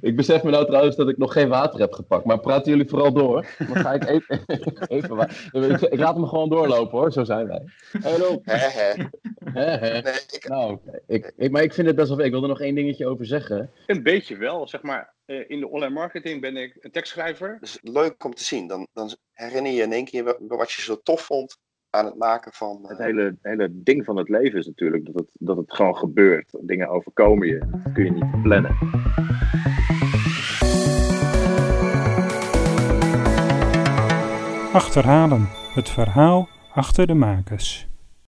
Ik besef me nou trouwens dat ik nog geen water heb gepakt. Maar praten jullie vooral door. Dan ga ik even... even ik, ik, laat hem gewoon doorlopen hoor, zo zijn wij. Hallo. Nee, ik... Nou, ik, ik, maar ik vind het best wel... Ik wil er nog één dingetje over zeggen. Een beetje wel, zeg maar. Eh, in de online marketing ben ik een tekstschrijver. Dus leuk om te zien. Dan, dan herinner je in één keer wat je zo tof vond aan het maken van. Het hele, hele ding van het leven is natuurlijk dat het, dat het gewoon gebeurt. Dingen overkomen je. Dat kun je niet plannen. Achterhalen. Het verhaal achter de makers.